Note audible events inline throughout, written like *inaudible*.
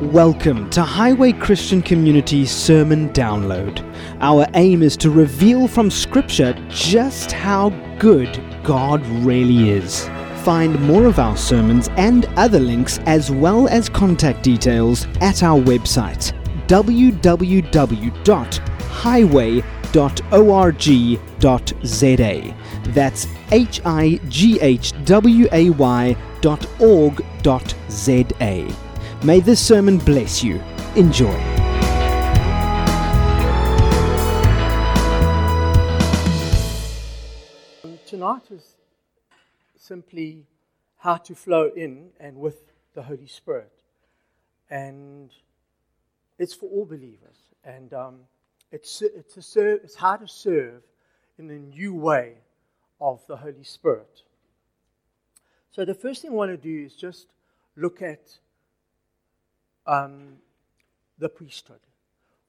Welcome to Highway Christian Community Sermon Download. Our aim is to reveal from Scripture just how good God really is. Find more of our sermons and other links as well as contact details at our website www.highway.org.za. That's H I G H W A Y dot org dot Z A. May this sermon bless you. Enjoy. Tonight is simply how to flow in and with the Holy Spirit. And it's for all believers. And um, it's, it's, a it's how to serve in the new way of the Holy Spirit. So, the first thing I want to do is just look at um, the priesthood.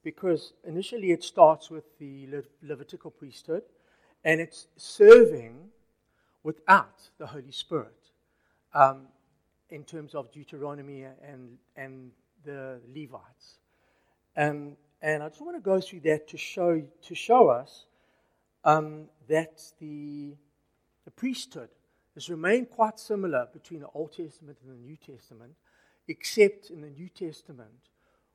Because initially it starts with the Le- Levitical priesthood, and it's serving without the Holy Spirit um, in terms of Deuteronomy and, and the Levites. Um, and I just want to go through that to show, to show us um, that the, the priesthood has remained quite similar between the Old Testament and the New Testament, except in the New Testament,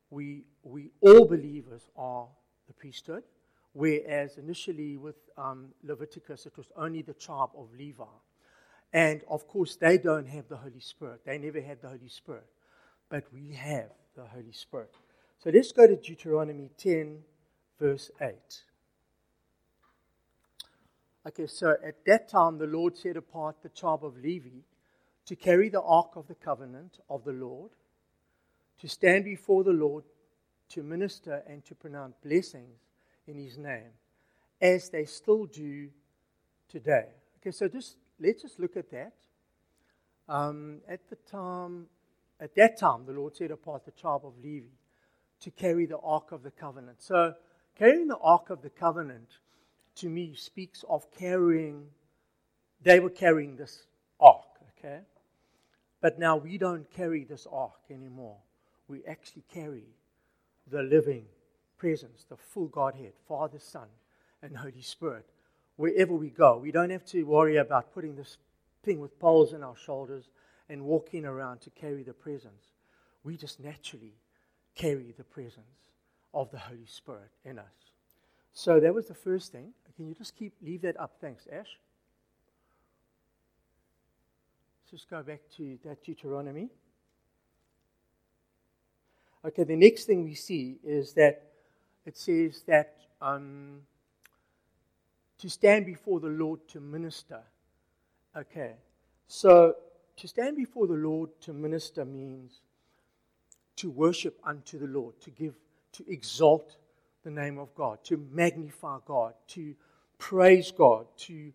we, we all believers are the priesthood, whereas initially with um, Leviticus, it was only the tribe of Levi. And of course, they don't have the Holy Spirit. They never had the Holy Spirit. But we have the Holy Spirit. So let's go to Deuteronomy 10, verse 8. Okay, so at that time, the Lord set apart the tribe of Levi to carry the ark of the covenant of the Lord, to stand before the Lord, to minister and to pronounce blessings in his name, as they still do today. Okay, so just let's just look at that. Um, at the time, at that time, the Lord set apart the tribe of Levi to carry the ark of the covenant. So, carrying the ark of the covenant to me speaks of carrying. They were carrying this ark, okay. But now we don't carry this ark anymore. We actually carry the living presence, the full Godhead, Father, Son, and Holy Spirit, wherever we go. We don't have to worry about putting this thing with poles in our shoulders and walking around to carry the presence. We just naturally carry the presence of the Holy Spirit in us. So that was the first thing. Can you just keep leave that up? Thanks, Ash. Let's just go back to that Deuteronomy. Okay, the next thing we see is that it says that um, to stand before the Lord to minister. Okay, so to stand before the Lord to minister means to worship unto the Lord, to give, to exalt the name of God, to magnify God, to praise God, to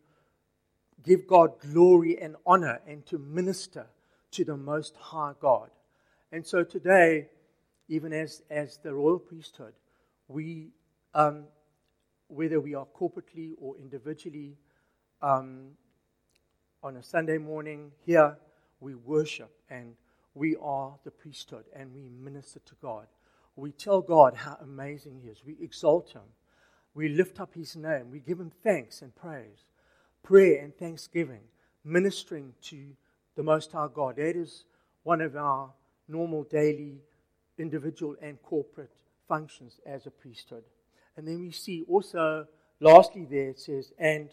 give God glory and honor, and to minister to the Most High God. And so today, even as, as the royal priesthood, we, um, whether we are corporately or individually, um, on a Sunday morning here, we worship and we are the priesthood and we minister to God. We tell God how amazing He is. We exalt Him. We lift up His name. We give Him thanks and praise, prayer and thanksgiving, ministering to the Most High God. That is one of our normal daily individual and corporate functions as a priesthood. And then we see also, lastly, there it says, and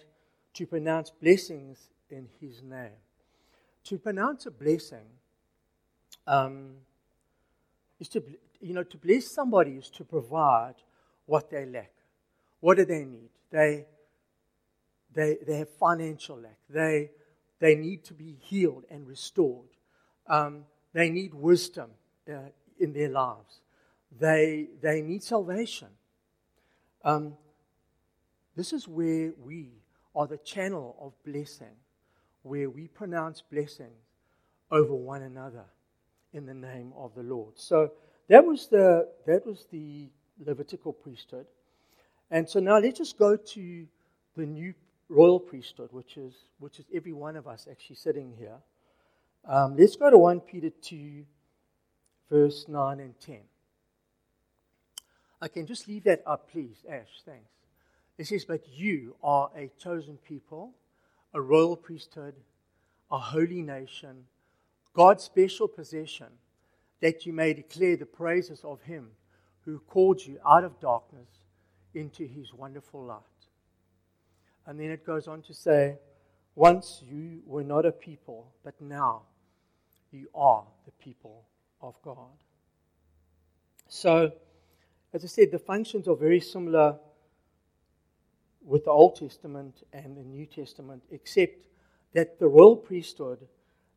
to pronounce blessings in His name. To pronounce a blessing um, is to, you know, to bless somebody is to provide what they lack. What do they need? They, they, they have financial lack. They, they need to be healed and restored. Um, they need wisdom uh, in their lives. They, they need salvation. Um, this is where we are the channel of blessing, where we pronounce blessings over one another in the name of the Lord. So that was the that was the Levitical priesthood. And so now let's just go to the new royal priesthood, which is which is every one of us actually sitting here. Um, let's go to 1 Peter 2, verse 9 and 10. I can just leave that up, please. Ash, thanks. It says, But you are a chosen people, a royal priesthood, a holy nation, God's special possession, that you may declare the praises of him who called you out of darkness into his wonderful light. And then it goes on to say, Once you were not a people, but now you are the people of God. So, as I said, the functions are very similar with the Old Testament and the New Testament, except that the royal priesthood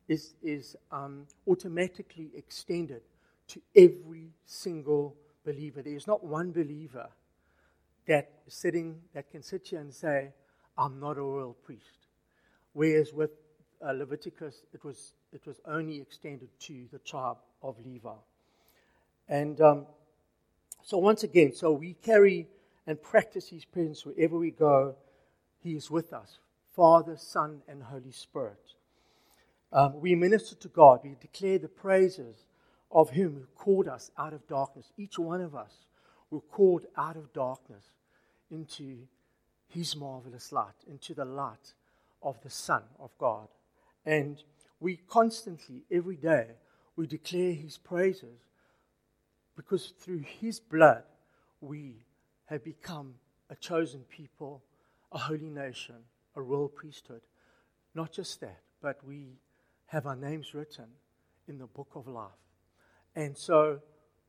is, is um, automatically extended to every single believer. There is not one believer that sitting that can sit here and say, "I'm not a royal priest," whereas with uh, Leviticus, it was it was only extended to the tribe of Levi. And um, so once again, so we carry and practice His presence wherever we go. He is with us, Father, Son, and Holy Spirit. Um, we minister to God. We declare the praises of Him who called us out of darkness. Each one of us were called out of darkness into His marvelous light, into the light of the Son of God. And we constantly, every day, we declare His praises because through His blood we have become a chosen people, a holy nation, a royal priesthood. Not just that, but we have our names written in the book of life. And so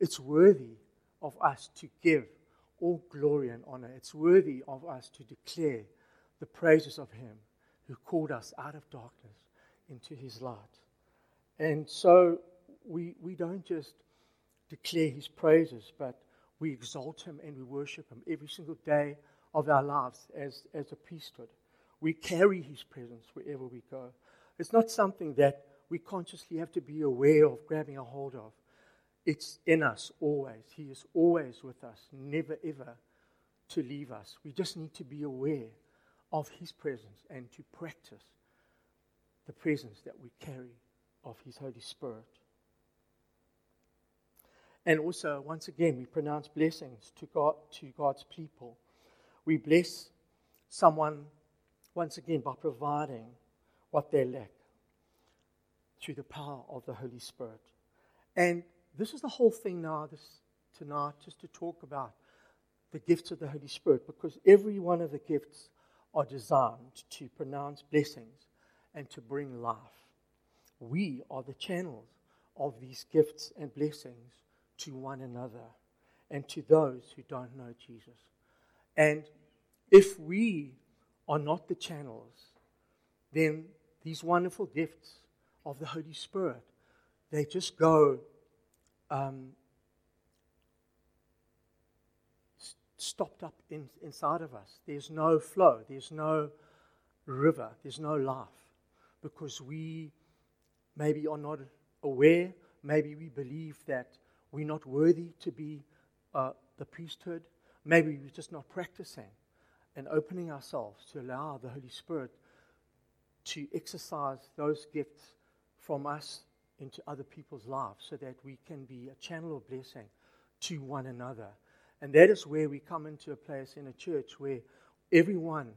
it's worthy of us to give all glory and honor. It's worthy of us to declare the praises of Him who called us out of darkness into His light. And so we, we don't just declare His praises, but we exalt Him and we worship Him every single day of our lives as, as a priesthood. We carry His presence wherever we go. It's not something that we consciously have to be aware of grabbing a hold of. It's in us always. He is always with us, never ever to leave us. We just need to be aware of His presence and to practice the presence that we carry of His Holy Spirit. And also, once again, we pronounce blessings to God to God's people. We bless someone once again by providing what they lack through the power of the Holy Spirit. And this is the whole thing now this tonight, just to talk about the gifts of the Holy Spirit, because every one of the gifts are designed to pronounce blessings and to bring life. We are the channels of these gifts and blessings to one another and to those who don't know Jesus. And if we are not the channels, then these wonderful gifts of the Holy Spirit, they just go um, stopped up in, inside of us. There's no flow, there's no river, there's no life. Because we maybe are not aware, maybe we believe that we're not worthy to be uh, the priesthood, maybe we're just not practicing and opening ourselves to allow the Holy Spirit to exercise those gifts from us into other people's lives so that we can be a channel of blessing to one another. And that is where we come into a place in a church where everyone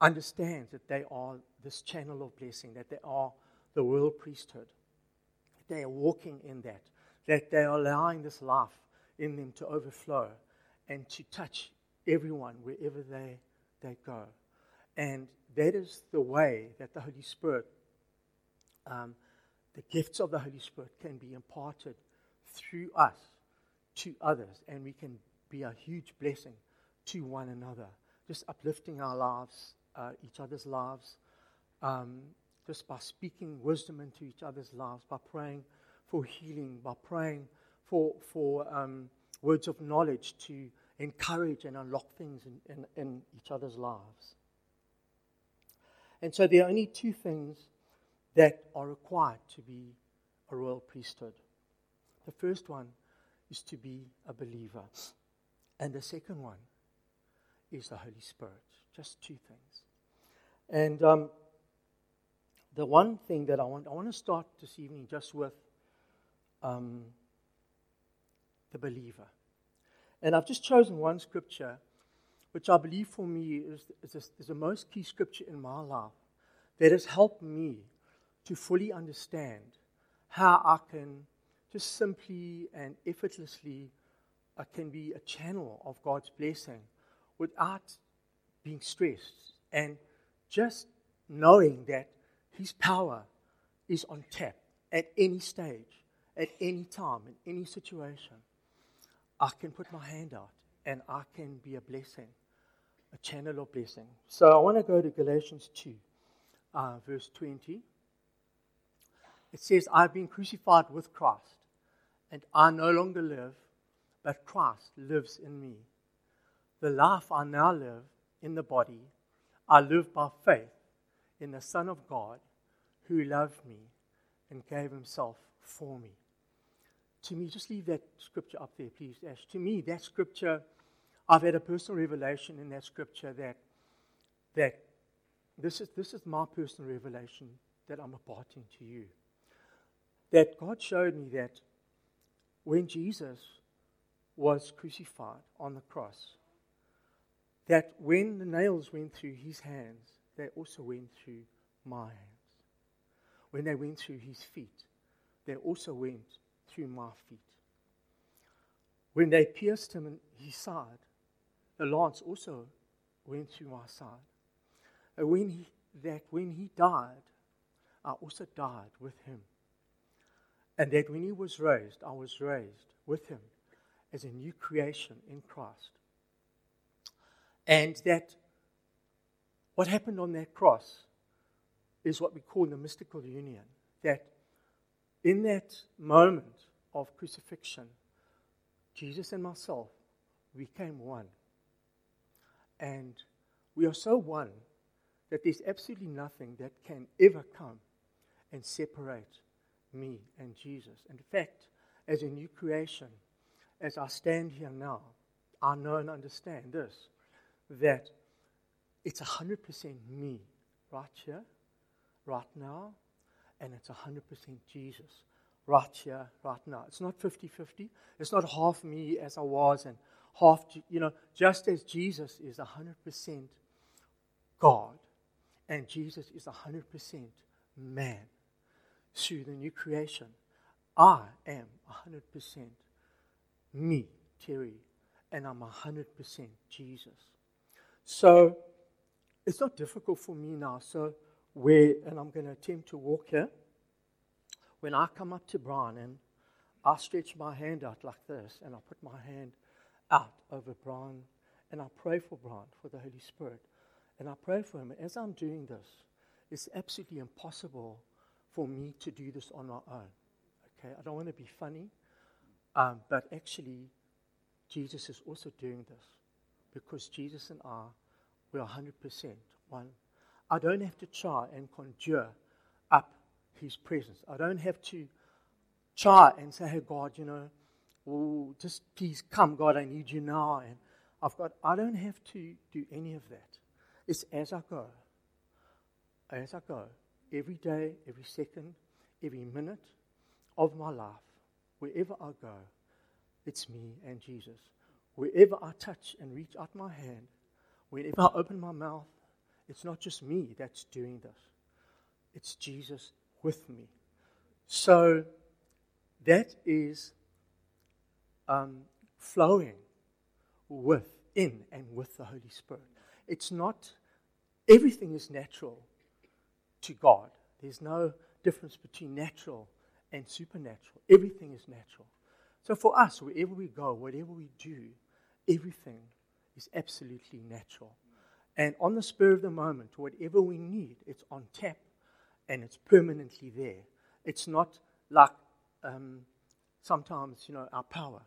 understands that they are this channel of blessing, that they are the royal priesthood, they are walking in that, that they are allowing this life in them to overflow and to touch everyone wherever they, they go. And that is the way that the Holy Spirit um, the gifts of the Holy Spirit can be imparted through us to others, and we can be a huge blessing to one another. Just uplifting our lives, uh, each other's lives, um, just by speaking wisdom into each other's lives, by praying for healing, by praying for, for um, words of knowledge to encourage and unlock things in, in, in each other's lives. And so there are only two things that are required to be a royal priesthood. The first one is to be a believer, and the second one is the Holy Spirit. Just two things. And um, the one thing that I want, I want to start this evening just with um, the believer. And I've just chosen one scripture, which I believe for me is, is, is the most key scripture in my life that has helped me to fully understand how I can just simply and effortlessly I can be a channel of God's blessing without being stressed and just knowing that His power is on tap at any stage, at any time, in any situation. I can put my hand out and I can be a blessing, a channel of blessing. So I want to go to Galatians 2, uh, verse 20. It says, I've been crucified with Christ, and I no longer live, but Christ lives in me. The life I now live in the body, I live by faith in the Son of God who loved me and gave himself for me. To me, just leave that scripture up there, please, Ash. To me, that scripture, I've had a personal revelation in that scripture that, that this, is, this is my personal revelation that I'm imparting to you. That God showed me that when Jesus was crucified on the cross, that when the nails went through his hands, they also went through my hands. When they went through his feet, they also went through my feet. When they pierced him in his side, the lance also went through my side. And when he, that when he died, I also died with him. And that when he was raised, I was raised with him as a new creation in Christ. And that what happened on that cross is what we call the mystical union. That in that moment of crucifixion, Jesus and myself became one. And we are so one that there's absolutely nothing that can ever come and separate me and Jesus. In fact, as a new creation, as I stand here now, I know and understand this that it's 100% me right here, right now, and it's 100% Jesus right here, right now. It's not 50 50. It's not half me as I was and half, you know, just as Jesus is 100% God and Jesus is 100% man through the new creation. I am 100% me, Terry, and I'm 100% Jesus. So it's not difficult for me now. So, where, and I'm going to attempt to walk here. When I come up to Brian and I stretch my hand out like this, and I put my hand out over Brian, and I pray for Brian, for the Holy Spirit, and I pray for him. As I'm doing this, it's absolutely impossible for me to do this on my own. Okay, I don't want to be funny, um, but actually, Jesus is also doing this because Jesus and I, we're 100% one. I don't have to try and conjure up his presence. I don't have to try and say, hey, God, you know, oh, just please come, God, I need you now. And I've got, I don't have to do any of that. It's as I go. As I go. Every day, every second, every minute of my life, wherever I go, it's me and Jesus. Wherever I touch and reach out my hand, whenever I open my mouth, it's not just me that's doing this, it's Jesus with me. So that is um, flowing within and with the Holy Spirit. It's not, everything is natural to God. There's no difference between natural and supernatural. Everything is natural. So for us, wherever we go, whatever we do, everything is absolutely natural. And on the spur of the moment, whatever we need, it's on tap and it's permanently there. It's not like um, sometimes, you know, our power.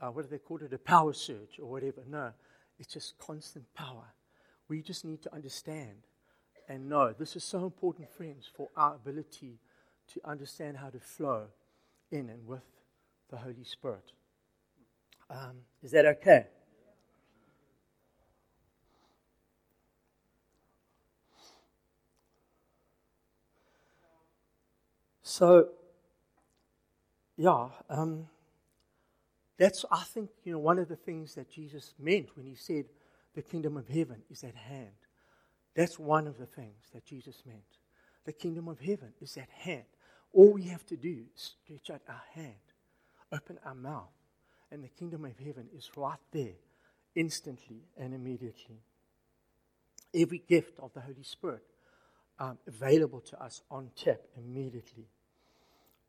Uh, what do they call it? A power surge or whatever. No, it's just constant power. We just need to understand and know. This is so important, friends, for our ability to understand how to flow in and with the Holy Spirit. Um, is that okay? So, yeah, um, that's, I think, you know, one of the things that Jesus meant when he said the kingdom of heaven is at hand. That's one of the things that Jesus meant. The kingdom of heaven is at hand. All we have to do is stretch out our hand, open our mouth, and the kingdom of heaven is right there, instantly and immediately. Every gift of the Holy Spirit um, available to us on tap immediately.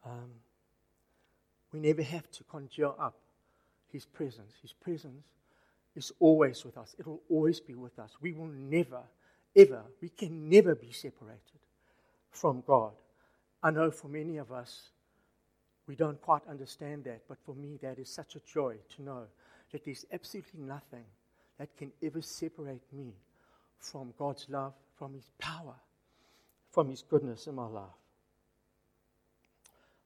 Um, we never have to conjure up His presence. His presence is always with us, it will always be with us. We will never, ever, we can never be separated from God. I know for many of us, we don't quite understand that, but for me, that is such a joy to know that there's absolutely nothing that can ever separate me from God's love, from His power, from His goodness in my life.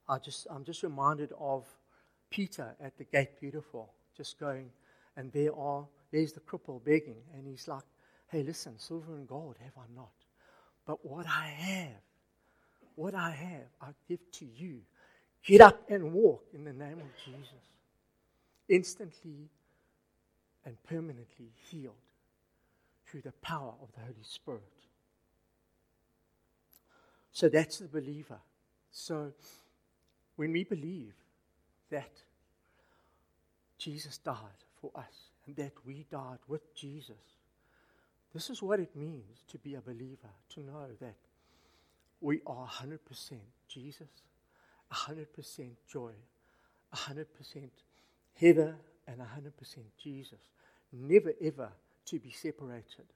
I just, I'm just reminded of Peter at the gate beautiful, just going, and there are, there's the cripple begging, and he's like, hey, listen, silver and gold have I not, but what I have, what I have, I give to you. Get up and walk in the name of Jesus. Instantly and permanently healed through the power of the Holy Spirit. So that's the believer. So when we believe that Jesus died for us and that we died with Jesus, this is what it means to be a believer, to know that we are 100% Jesus, 100% joy, 100% Heather, and 100% Jesus. Never ever to be separated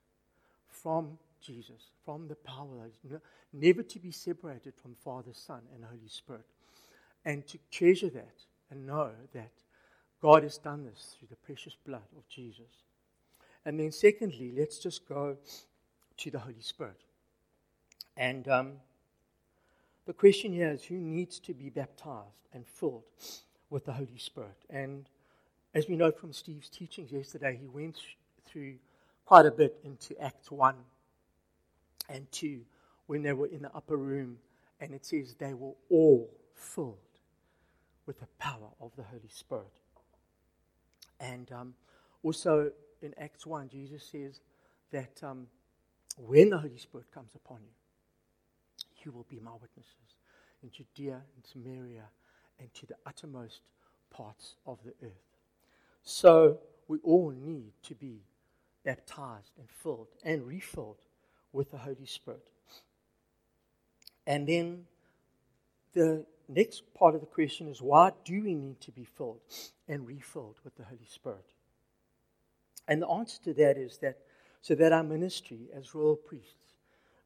from Jesus, from the power, of never to be separated from Father, Son, and Holy Spirit. And to treasure that and know that God has done this through the precious blood of Jesus. And then, secondly, let's just go to the Holy Spirit. And um, the question here is who needs to be baptized and filled with the Holy Spirit? And as we know from Steve's teachings yesterday, he went through quite a bit into Acts 1 and 2 when they were in the upper room, and it says they were all filled with the power of the Holy Spirit. And um, also in Acts 1, Jesus says that um, when the Holy Spirit comes upon you, you will be my witnesses in Judea and Samaria and to the uttermost parts of the earth. So we all need to be baptized and filled and refilled with the Holy Spirit. And then the next part of the question is why do we need to be filled and refilled with the Holy Spirit? And the answer to that is that so that our ministry as royal priests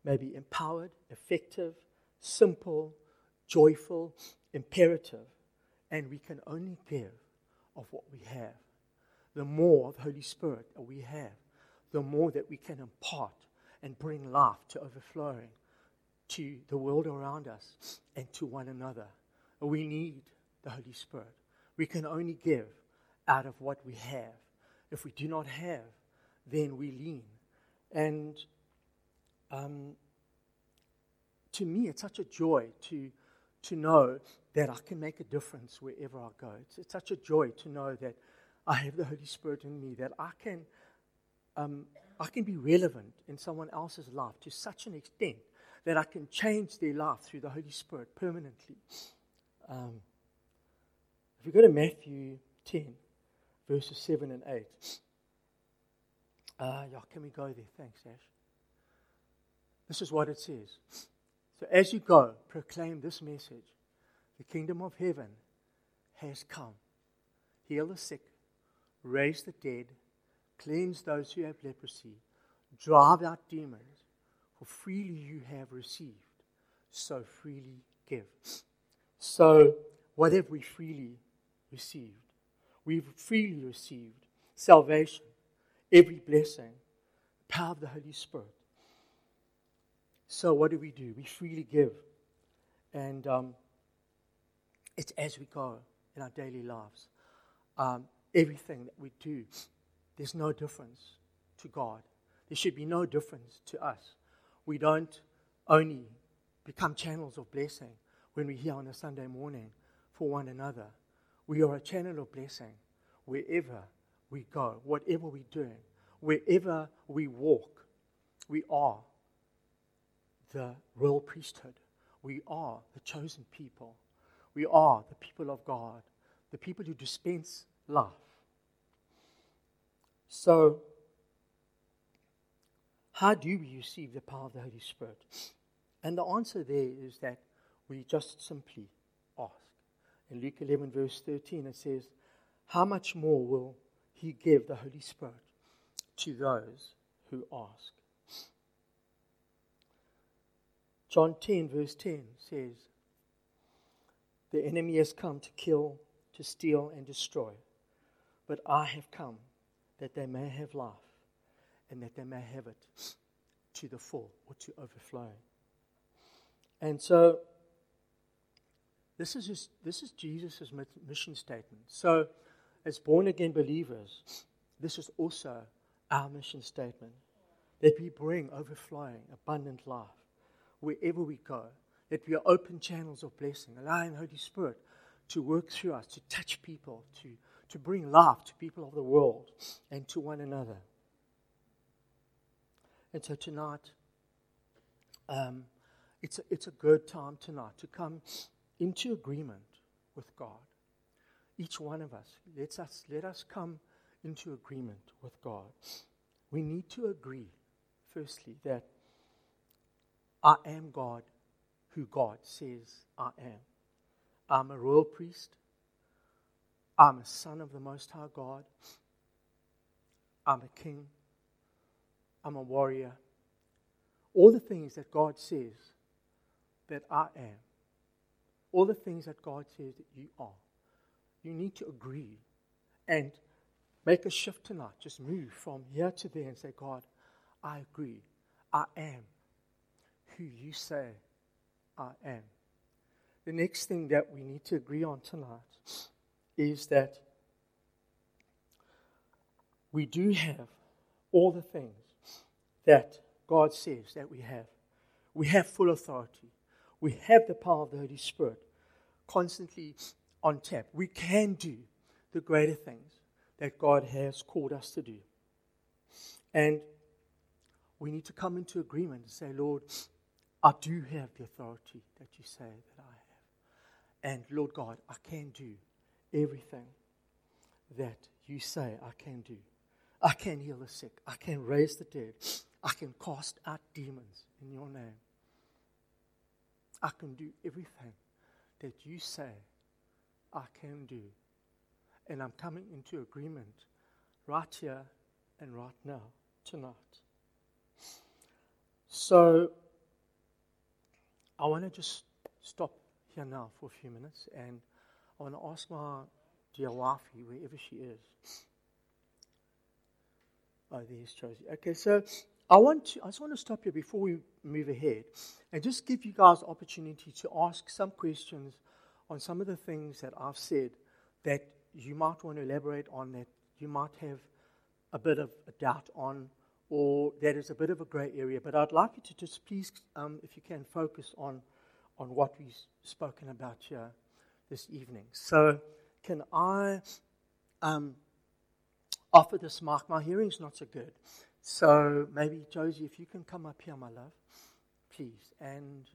may be empowered, effective, simple, joyful, imperative, and we can only give of what we have. The more of Holy Spirit we have, the more that we can impart and bring life to overflowing to the world around us and to one another. We need the Holy Spirit. We can only give out of what we have. If we do not have, then we lean. And um, to me, it's such a joy to, to know that I can make a difference wherever I go. It's, it's such a joy to know that I have the Holy Spirit in me, that I can, um, I can be relevant in someone else's life to such an extent that I can change their life through the Holy Spirit permanently. Um, if we go to Matthew 10, verses 7 and 8. Uh, yeah, can we go there? Thanks, Ash. This is what it says. So as you go, proclaim this message the kingdom of heaven has come. Heal the sick, raise the dead, cleanse those who have leprosy, drive out demons. For freely you have received, so freely give. So, what have we freely received? We've freely received salvation, every blessing, power of the Holy Spirit, so, what do we do? We freely give. And um, it's as we go in our daily lives. Um, everything that we do, there's no difference to God. There should be no difference to us. We don't only become channels of blessing when we're here on a Sunday morning for one another. We are a channel of blessing wherever we go, whatever we're doing, wherever we walk, we are the royal priesthood. We are the chosen people. We are the people of God, the people who dispense love. So, how do we receive the power of the Holy Spirit? And the answer there is that we just simply ask. In Luke 11, verse 13, it says, How much more will He give the Holy Spirit to those who ask? John 10, verse 10 says, The enemy has come to kill, to steal, and destroy. But I have come that they may have life and that they may have it to the full or to overflowing. And so, this is, his, this is Jesus' mission statement. So, as born again believers, this is also our mission statement that we bring overflowing, abundant life wherever we go, that we are open channels of blessing, allowing the Holy Spirit to work through us, to touch people, to, to bring life to people of the world and to one another. And so tonight, um, it's, a, it's a good time tonight to come into agreement with God. Each one of us, let us, let us come into agreement with God. We need to agree, firstly, that I am God who God says I am. I'm a royal priest. I'm a son of the Most High God. I'm a king. I'm a warrior. All the things that God says that I am, all the things that God says that you are, you need to agree and make a shift tonight. Just move from here to there and say, God, I agree. I am who you say I am. The next thing that we need to agree on tonight is that we do have all the things that God says that we have. We have full authority. We have the power of the Holy Spirit constantly on tap. We can do the greater things that God has called us to do. And we need to come into agreement and say, Lord, I do have the authority that you say that I have. And Lord God, I can do everything that you say I can do. I can heal the sick. I can raise the dead. I can cast out demons in your name. I can do everything that you say I can do. And I'm coming into agreement right here and right now, tonight. So, I want to just stop here now for a few minutes and I want to ask my dear wifey, wherever she is. Oh, there's Josie. Okay, so I want to, I just want to stop here before we move ahead and just give you guys opportunity to ask some questions on some of the things that I've said that you might want to elaborate on, that you might have a bit of a doubt on, or that is a bit of a grey area. But I'd like you to just please, um, if you can, focus on, on what we've spoken about here this evening. So, can I um, offer this mic? My hearing's not so good. So, maybe, Josie, if you can come up here, my love, please. And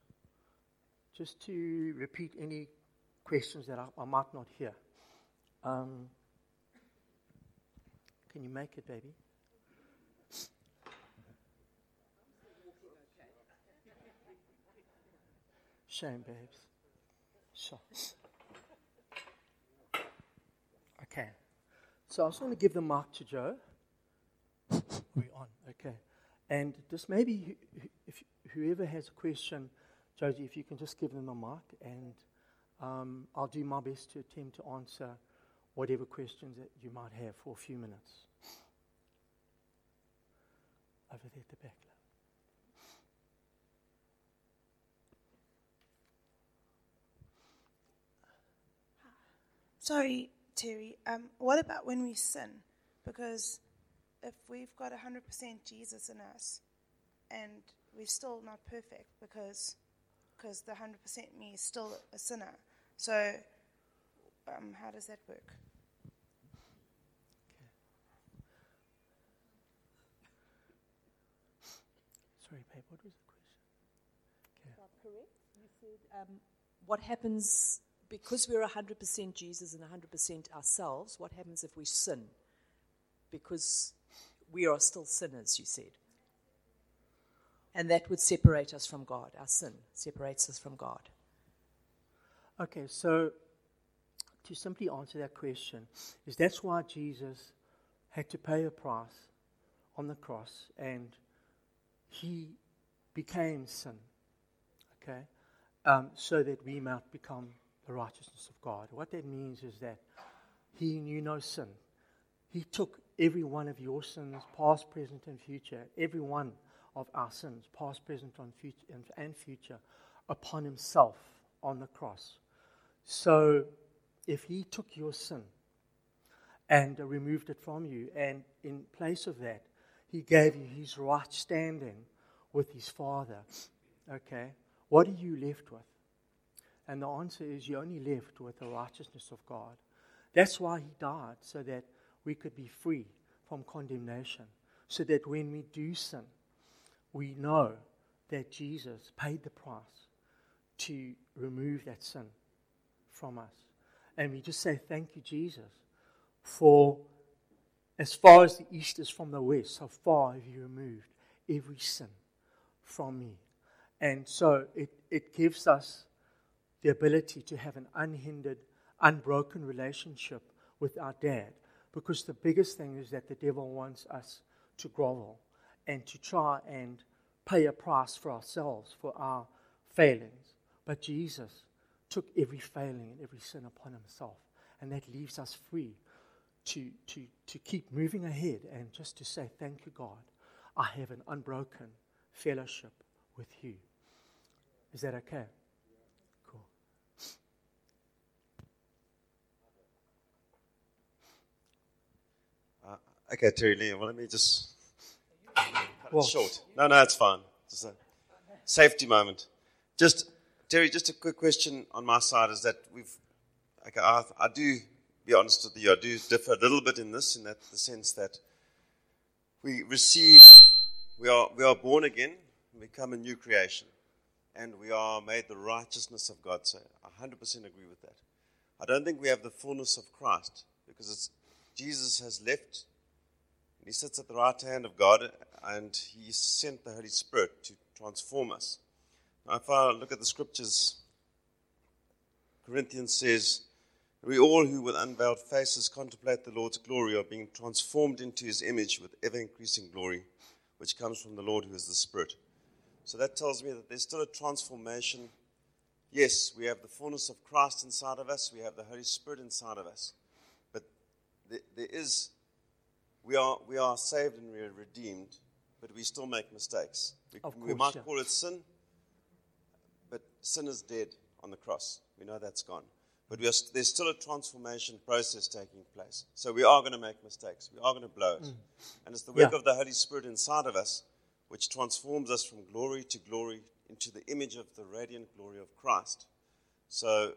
just to repeat any questions that I, I might not hear. Um, can you make it, baby? Shame, babes. Sure. Okay. So I just want to give the mic to Joe. We're on. Okay. And just maybe if whoever has a question, Josie, if you can just give them a mic, and um, I'll do my best to attempt to answer whatever questions that you might have for a few minutes. Over there at the back. Sorry, Terry. Um, what about when we sin? Because if we've got 100% Jesus in us and we're still not perfect because because the 100% me is still a sinner. So, um, how does that work? Sorry, Paige, what was the question? Okay. correct. You said um, what happens because we're 100% Jesus and 100% ourselves, what happens if we sin? Because we are still sinners, you said. And that would separate us from God. Our sin separates us from God. Okay, so to simply answer that question, is that's why Jesus had to pay a price on the cross and he became sin, okay, um, so that we might become the righteousness of God. What that means is that he knew no sin. He took every one of your sins, past, present, and future, every one of our sins, past, present, and future, upon himself on the cross. So if he took your sin and removed it from you, and in place of that, he gave you his right standing with his Father, okay, what are you left with? And the answer is you're only left with the righteousness of God. That's why he died, so that we could be free from condemnation. So that when we do sin, we know that Jesus paid the price to remove that sin from us. And we just say, Thank you, Jesus, for as far as the east is from the west, so far have you removed every sin from me. And so it, it gives us the ability to have an unhindered, unbroken relationship with our dad. Because the biggest thing is that the devil wants us to grovel and to try and pay a price for ourselves, for our failings. But Jesus took every failing and every sin upon himself. And that leaves us free to, to, to keep moving ahead and just to say, Thank you, God. I have an unbroken fellowship with you. Is that okay? Cool. Uh, okay, Terry Lee, well, let me just well, short. No, no, it's fine. Just a safety moment. Just Terry, just a quick question on my side is that we've, okay, I, I do be honest with you, I do differ a little bit in this, in that the sense that we receive, we are we are born again, become a new creation, and we are made the righteousness of God. So I 100% agree with that. I don't think we have the fullness of Christ because it's Jesus has left he sits at the right hand of God and he sent the Holy Spirit to transform us. Now, if I look at the scriptures, Corinthians says, We all who with unveiled faces contemplate the Lord's glory are being transformed into his image with ever increasing glory, which comes from the Lord who is the Spirit. So that tells me that there's still a transformation. Yes, we have the fullness of Christ inside of us, we have the Holy Spirit inside of us. But there is we are, we are saved and we are redeemed, but we still make mistakes. We, course, we might yeah. call it sin, but sin is dead on the cross. We know that's gone. But are, there's still a transformation process taking place. So we are going to make mistakes. We are going to blow it. Mm. And it's the work yeah. of the Holy Spirit inside of us which transforms us from glory to glory into the image of the radiant glory of Christ. So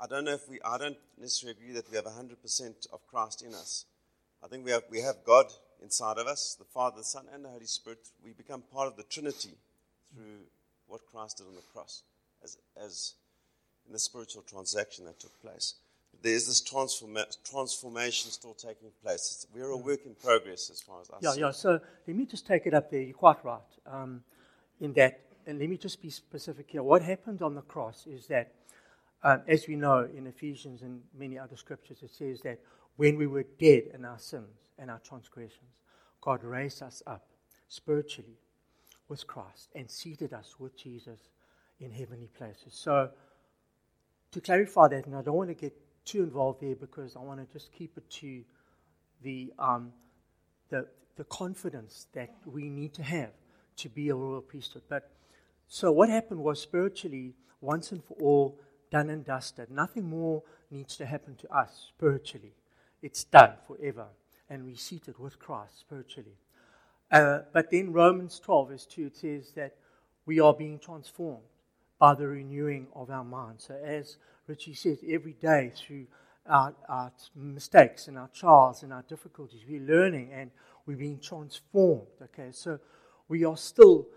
I don't know if we, I don't necessarily agree that we have 100% of Christ in us. I think we have, we have God inside of us, the Father, the Son, and the Holy Spirit. We become part of the Trinity through what Christ did on the cross, as, as in the spiritual transaction that took place. There is this transforma- transformation still taking place. It's, we're a work in progress as far as I Yeah, see. yeah. So let me just take it up there. You're quite right um, in that. And let me just be specific here. What happened on the cross is that, um, as we know in Ephesians and many other scriptures, it says that when we were dead in our sins and our transgressions, God raised us up spiritually with Christ and seated us with Jesus in heavenly places. So, to clarify that, and I don't want to get too involved there because I want to just keep it to the, um, the, the confidence that we need to have to be a royal priesthood. But so, what happened was spiritually, once and for all, done and dusted. Nothing more needs to happen to us spiritually it's done forever. And we're seated with Christ spiritually. Uh, but then Romans 12, verse 2, it says that we are being transformed by the renewing of our mind. So, as Richie says, every day through our, our mistakes and our trials and our difficulties, we're learning and we're being transformed. Okay, so we are still,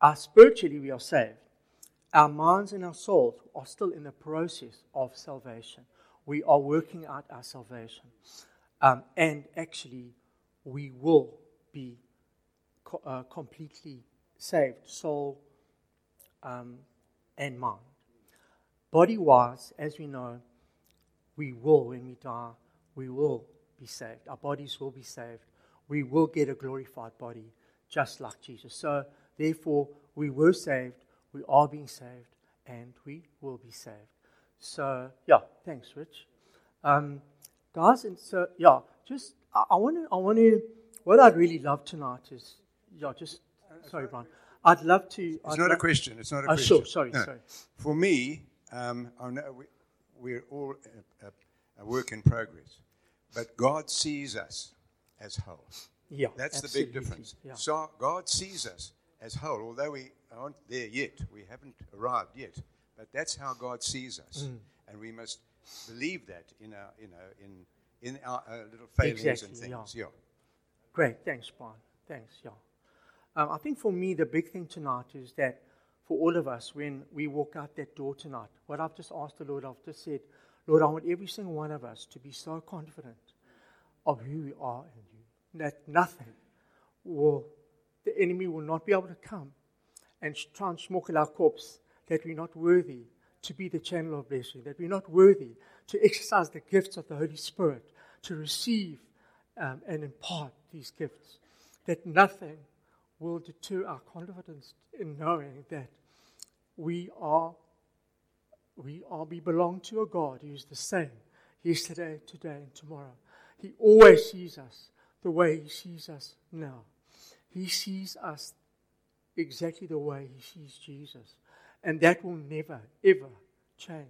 uh, spiritually, we are saved. Our minds and our souls are still in the process of salvation. We are working out our salvation. Um, and actually, we will be co- uh, completely saved, soul um, and mind. Body wise, as we know, we will, when we die, we will be saved. Our bodies will be saved. We will get a glorified body, just like Jesus. So, therefore, we were saved, we are being saved, and we will be saved. So, yeah, thanks, Rich. Um, guys, and so, yeah, just, I want to, I want to, what I'd really love tonight is, yeah, just, sorry, Brian. I'd love to. It's I'd not a question. It's not a Oh, question. sure, sorry, No. sorry. For me, um, I know we, we're all a, a, a work in progress, but God sees us as whole. Yeah, That's the big difference. Yeah. So God sees us as whole, although we aren't there yet. We haven't arrived yet, but that's how God sees us, Mm. and we must believe that in our, you know, in in our uh, little failures Exactly, and things. yeah. yeah. Great, thanks, Brian. Thanks, yeah. Um, I think for me, the big thing tonight is that for all of us, when we walk out that door tonight, what I've just asked the Lord, I've just said, Lord, I want every single one of us to be so confident of who we are in you that nothing will, the enemy will not be able to come and try and smuggle our corpse, that we're not worthy to be the channel of blessing, that we're not worthy to exercise the gifts of the Holy Spirit, to receive um, and impart these gifts, that nothing will deter our confidence in knowing that we are we are we belong to a God who is the same yesterday, today, and tomorrow. He always sees us the way he sees us now. He sees us exactly the way he sees Jesus. And that will never, ever change.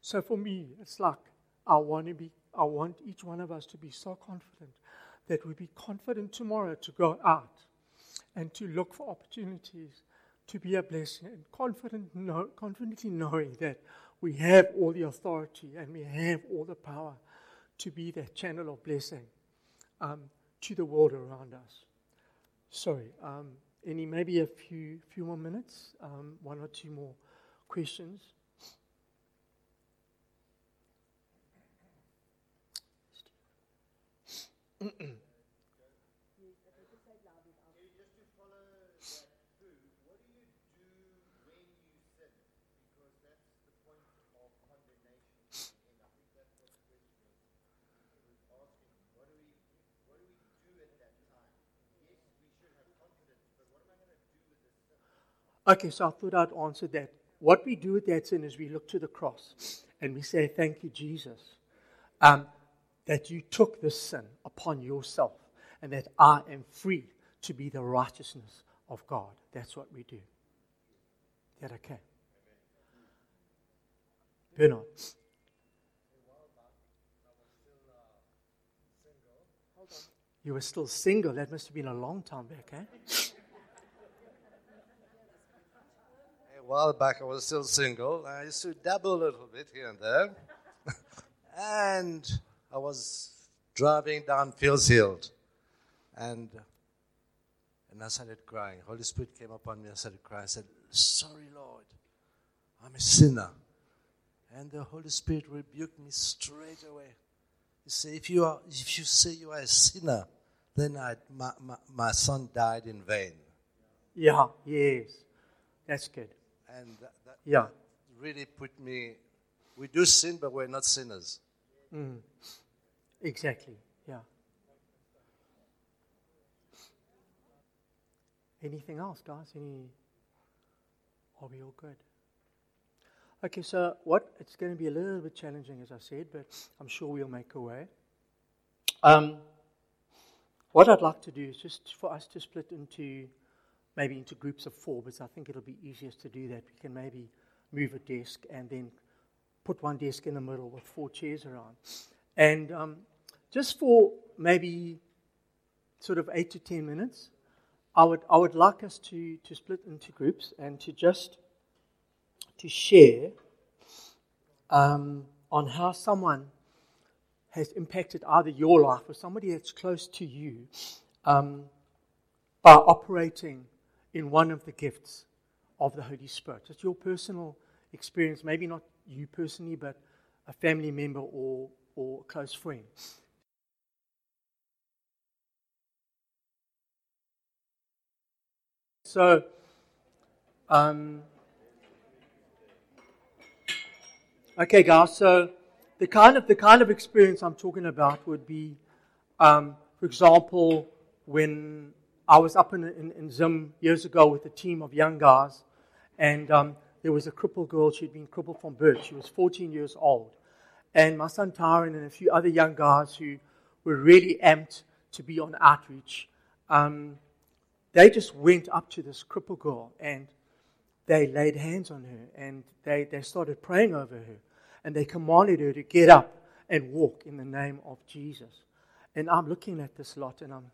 So for me, it's like I want to be I want each one of us to be so confident that we be confident tomorrow to go out and to look for opportunities to be a blessing and confident know, confidently knowing that we have all the authority and we have all the power to be that channel of blessing um, to the world around us. Sorry, um, any maybe a few few more minutes, um, one or two more questions. *clears throat* Okay, so I thought I'd answer that. What we do with that sin is we look to the cross and we say, Thank you, Jesus, um, that you took this sin upon yourself and that I am free to be the righteousness of God. That's what we do. Is that okay? Bernard. You were still single. That must have been a long time back, eh? While back, I was still single. I used to dabble a little bit here and there. *laughs* and I was driving down Fields Hill. And, and I started crying. Holy Spirit came upon me. I started crying. I said, Sorry, Lord. I'm a sinner. And the Holy Spirit rebuked me straight away. He said, If you, are, if you say you are a sinner, then I, my, my, my son died in vain. Yeah, yes. That's good. And that, that Yeah. really put me. We do sin, but we're not sinners. Exactly. Yeah. Anything else, guys? Any? Are we all good? Okay, so what? It's going to be a little bit challenging, as I said, but I'm sure we'll make a way. Um, what I'd like to do is just for us to split into maybe into groups of four, because I think it'll be easiest to do that. We can maybe move a desk and then put one desk in the middle with four chairs around. And um, just for maybe sort of eight to ten minutes, I would, I would like us to, to split into groups and to just to share um, on how someone has impacted either your life or somebody that's close to you um, by operating in one of the gifts of the Holy Spirit. It's your personal experience, maybe not you personally, but a family member or, or a close friend. So, um, okay, guys. So, the kind of the kind of experience I'm talking about would be, um, for example, when I was up in, in, in, Zim years ago with a team of young guys, and um, there was a crippled girl. She'd been crippled from birth. She was 14 years old, and my son Tyron and a few other young guys who were really amped to be on outreach. Um, they just went up to this crippled girl and they laid hands on her and they, they started praying over her and they commanded her to get up and walk in the name of Jesus. And I'm looking at this lot and I'm,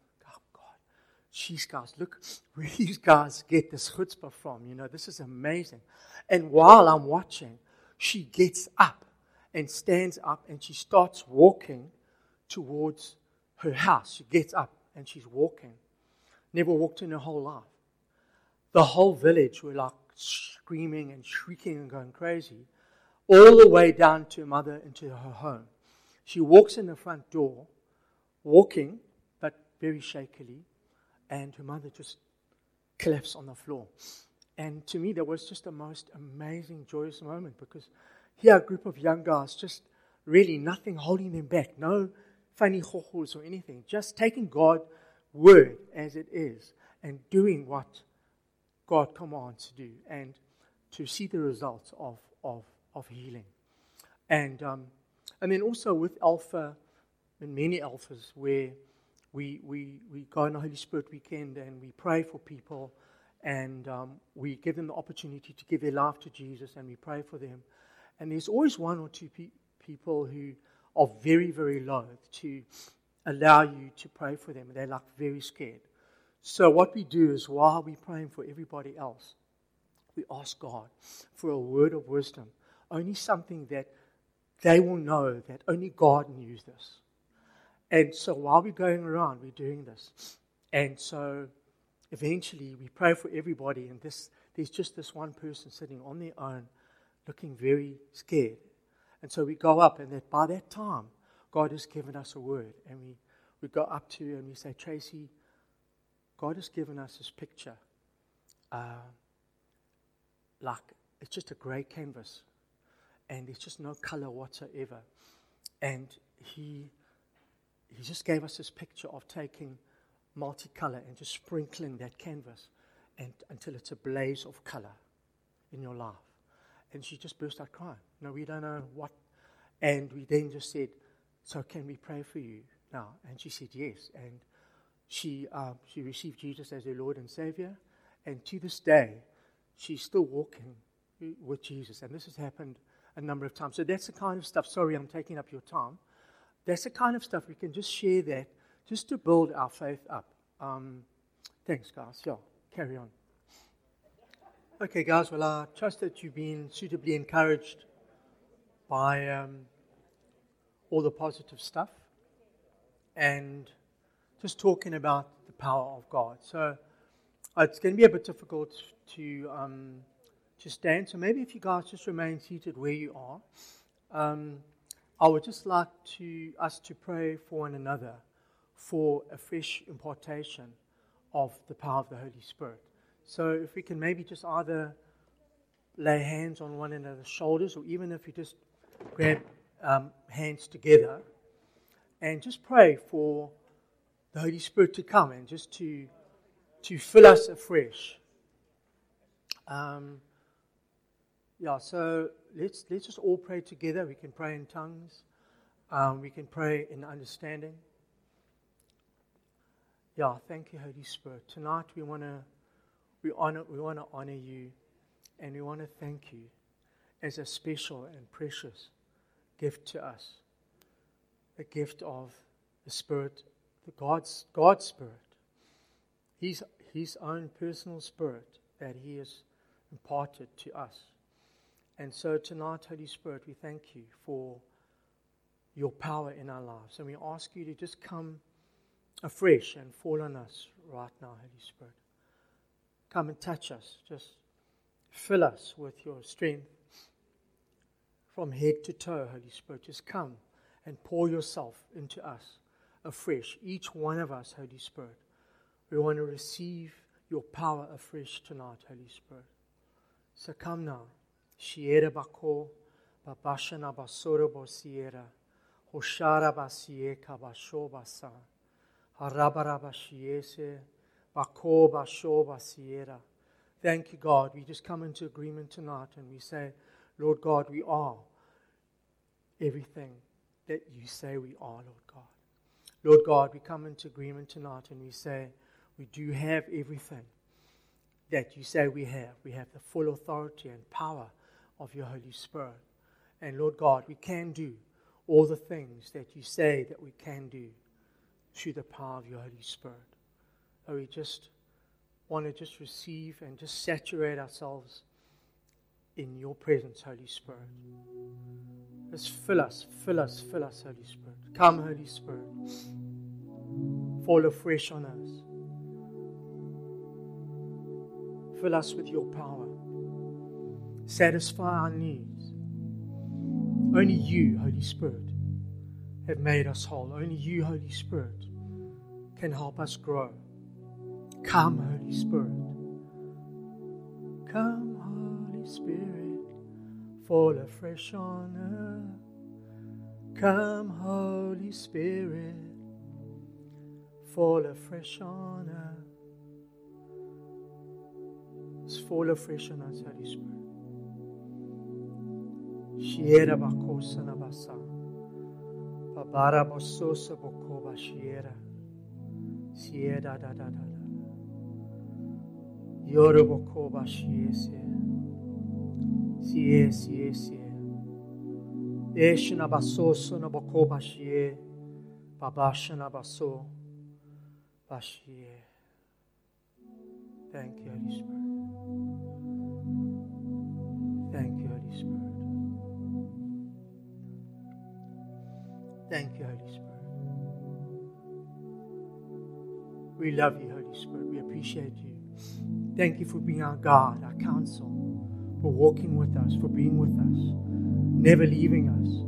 these guys, look *laughs* where these guys get this chutzpah from. You know, this is amazing. And while I'm watching, she gets up and stands up and she starts walking towards her house. She gets up and she's walking never walked in her whole life. The whole village were like screaming and shrieking and going crazy, all the way down to her mother into her home. She walks in the front door, walking, but very shakily, and her mother just collapsed on the floor. And to me, that was just the most amazing, joyous moment because here, a group of young guys, just really nothing holding them back, no funny hohos or anything, just taking God word as it is and doing what God commands to do and to see the results of, of, of healing. And, um, and then also with Alpha and many Alphas where we, we, we go on a Holy Spirit weekend and we pray for people and um, we give them the opportunity to give their life to Jesus and we pray for them. And there's always one or two pe- people who are very, very loath to allow you to pray for them. They're like very scared. So, what we do is while we're praying for everybody else, we ask God for a word of wisdom, only something that they will know that only God knew this. And so, while we're going around, we're doing this. And so, eventually, we pray for everybody, and this, there's just this one person sitting on their own, looking very scared. And so, we go up, and that by that time, God has given us a word. And we, we go up to and we say, Tracy, God has given us this picture. Uh, like, it's just a grey canvas. And there's just no color whatsoever. And he, he just gave us this picture of taking multicolor and just sprinkling that canvas and, until it's a blaze of color in your life. And she just burst out crying. No, we don't know what. And we then just said, so can we pray for you now? And she said yes. And she, um, she received Jesus as her Lord and Savior. And to this day, she's still walking with Jesus. And this has happened a number of times. So that's the kind of stuff. Sorry, I'm taking up your time. That's the kind of stuff we can just share that just to build our faith up. Um, thanks, guys. Yeah, carry on. Okay, guys. Well, I trust that you've been suitably encouraged by um, all the positive stuff and just talking about the power of God. So uh, it's going to be a bit difficult to um, to stand. So maybe if you guys just remain seated where you are, um, I would just like to us to pray for one another for a fresh impartation of the power of the Holy Spirit. So if we can maybe just either lay hands on one another's shoulders, or even if you just grab um, hands together and just pray for the Holy Spirit to come and just to, to fill us afresh. Um, yeah, so let's, let's just all pray together. We can pray in tongues, um, we can pray in understanding. Yeah, thank you, Holy Spirit. Tonight we want to we honor we want to honor you, and we want to thank you as a special and precious gift to us a gift of the Spirit, the God's, God's Spirit, his, his own personal Spirit that He has imparted to us. And so tonight, Holy Spirit, we thank you for your power in our lives. And we ask you to just come afresh and fall on us right now, Holy Spirit. come and touch us. Just fill us with your strength from head to toe, Holy Spirit. Just come and pour yourself into us afresh, each one of us, Holy Spirit. We want to receive your power afresh tonight, Holy Spirit. So come now. Shiera bako, babashana basoro bosiera, hoshara basieka basho basa, harabara bashiese, bako basho basiera. Thank you, God. We just come into agreement tonight and we say, Lord God, we are everything that you say we are, Lord God. Lord God, we come into agreement tonight and we say, we do have everything that you say we have. We have the full authority and power of your Holy Spirit. And Lord God, we can do all the things that you say that we can do through the power of your Holy Spirit. So we just want to just receive and just saturate ourselves in your presence, Holy Spirit. Just fill us, fill us, fill us, Holy Spirit. Come, Holy Spirit. Fall afresh on us. Fill us with your power. Satisfy our needs. Only you, Holy Spirit, have made us whole. Only you, Holy Spirit, can help us grow. Come, Holy Spirit. Come, Holy Spirit, fall afresh on us. Come, Holy Spirit, fall afresh on. Just fall afresh on us, Holy Spirit. Shiera bakosa na basa. Babara bososa bokoba shiera. Siera da da da da. Yoro bokoba shiese. Sie sie sie. Eshna basoso na bokoba shie. Babashana baso. Bashie. Thank you, Holy Spirit. Thank you, Holy Spirit. Thank you, Holy Spirit. We love you, Holy Spirit. We appreciate you. Thank you for being our God, our counsel, for walking with us, for being with us, never leaving us.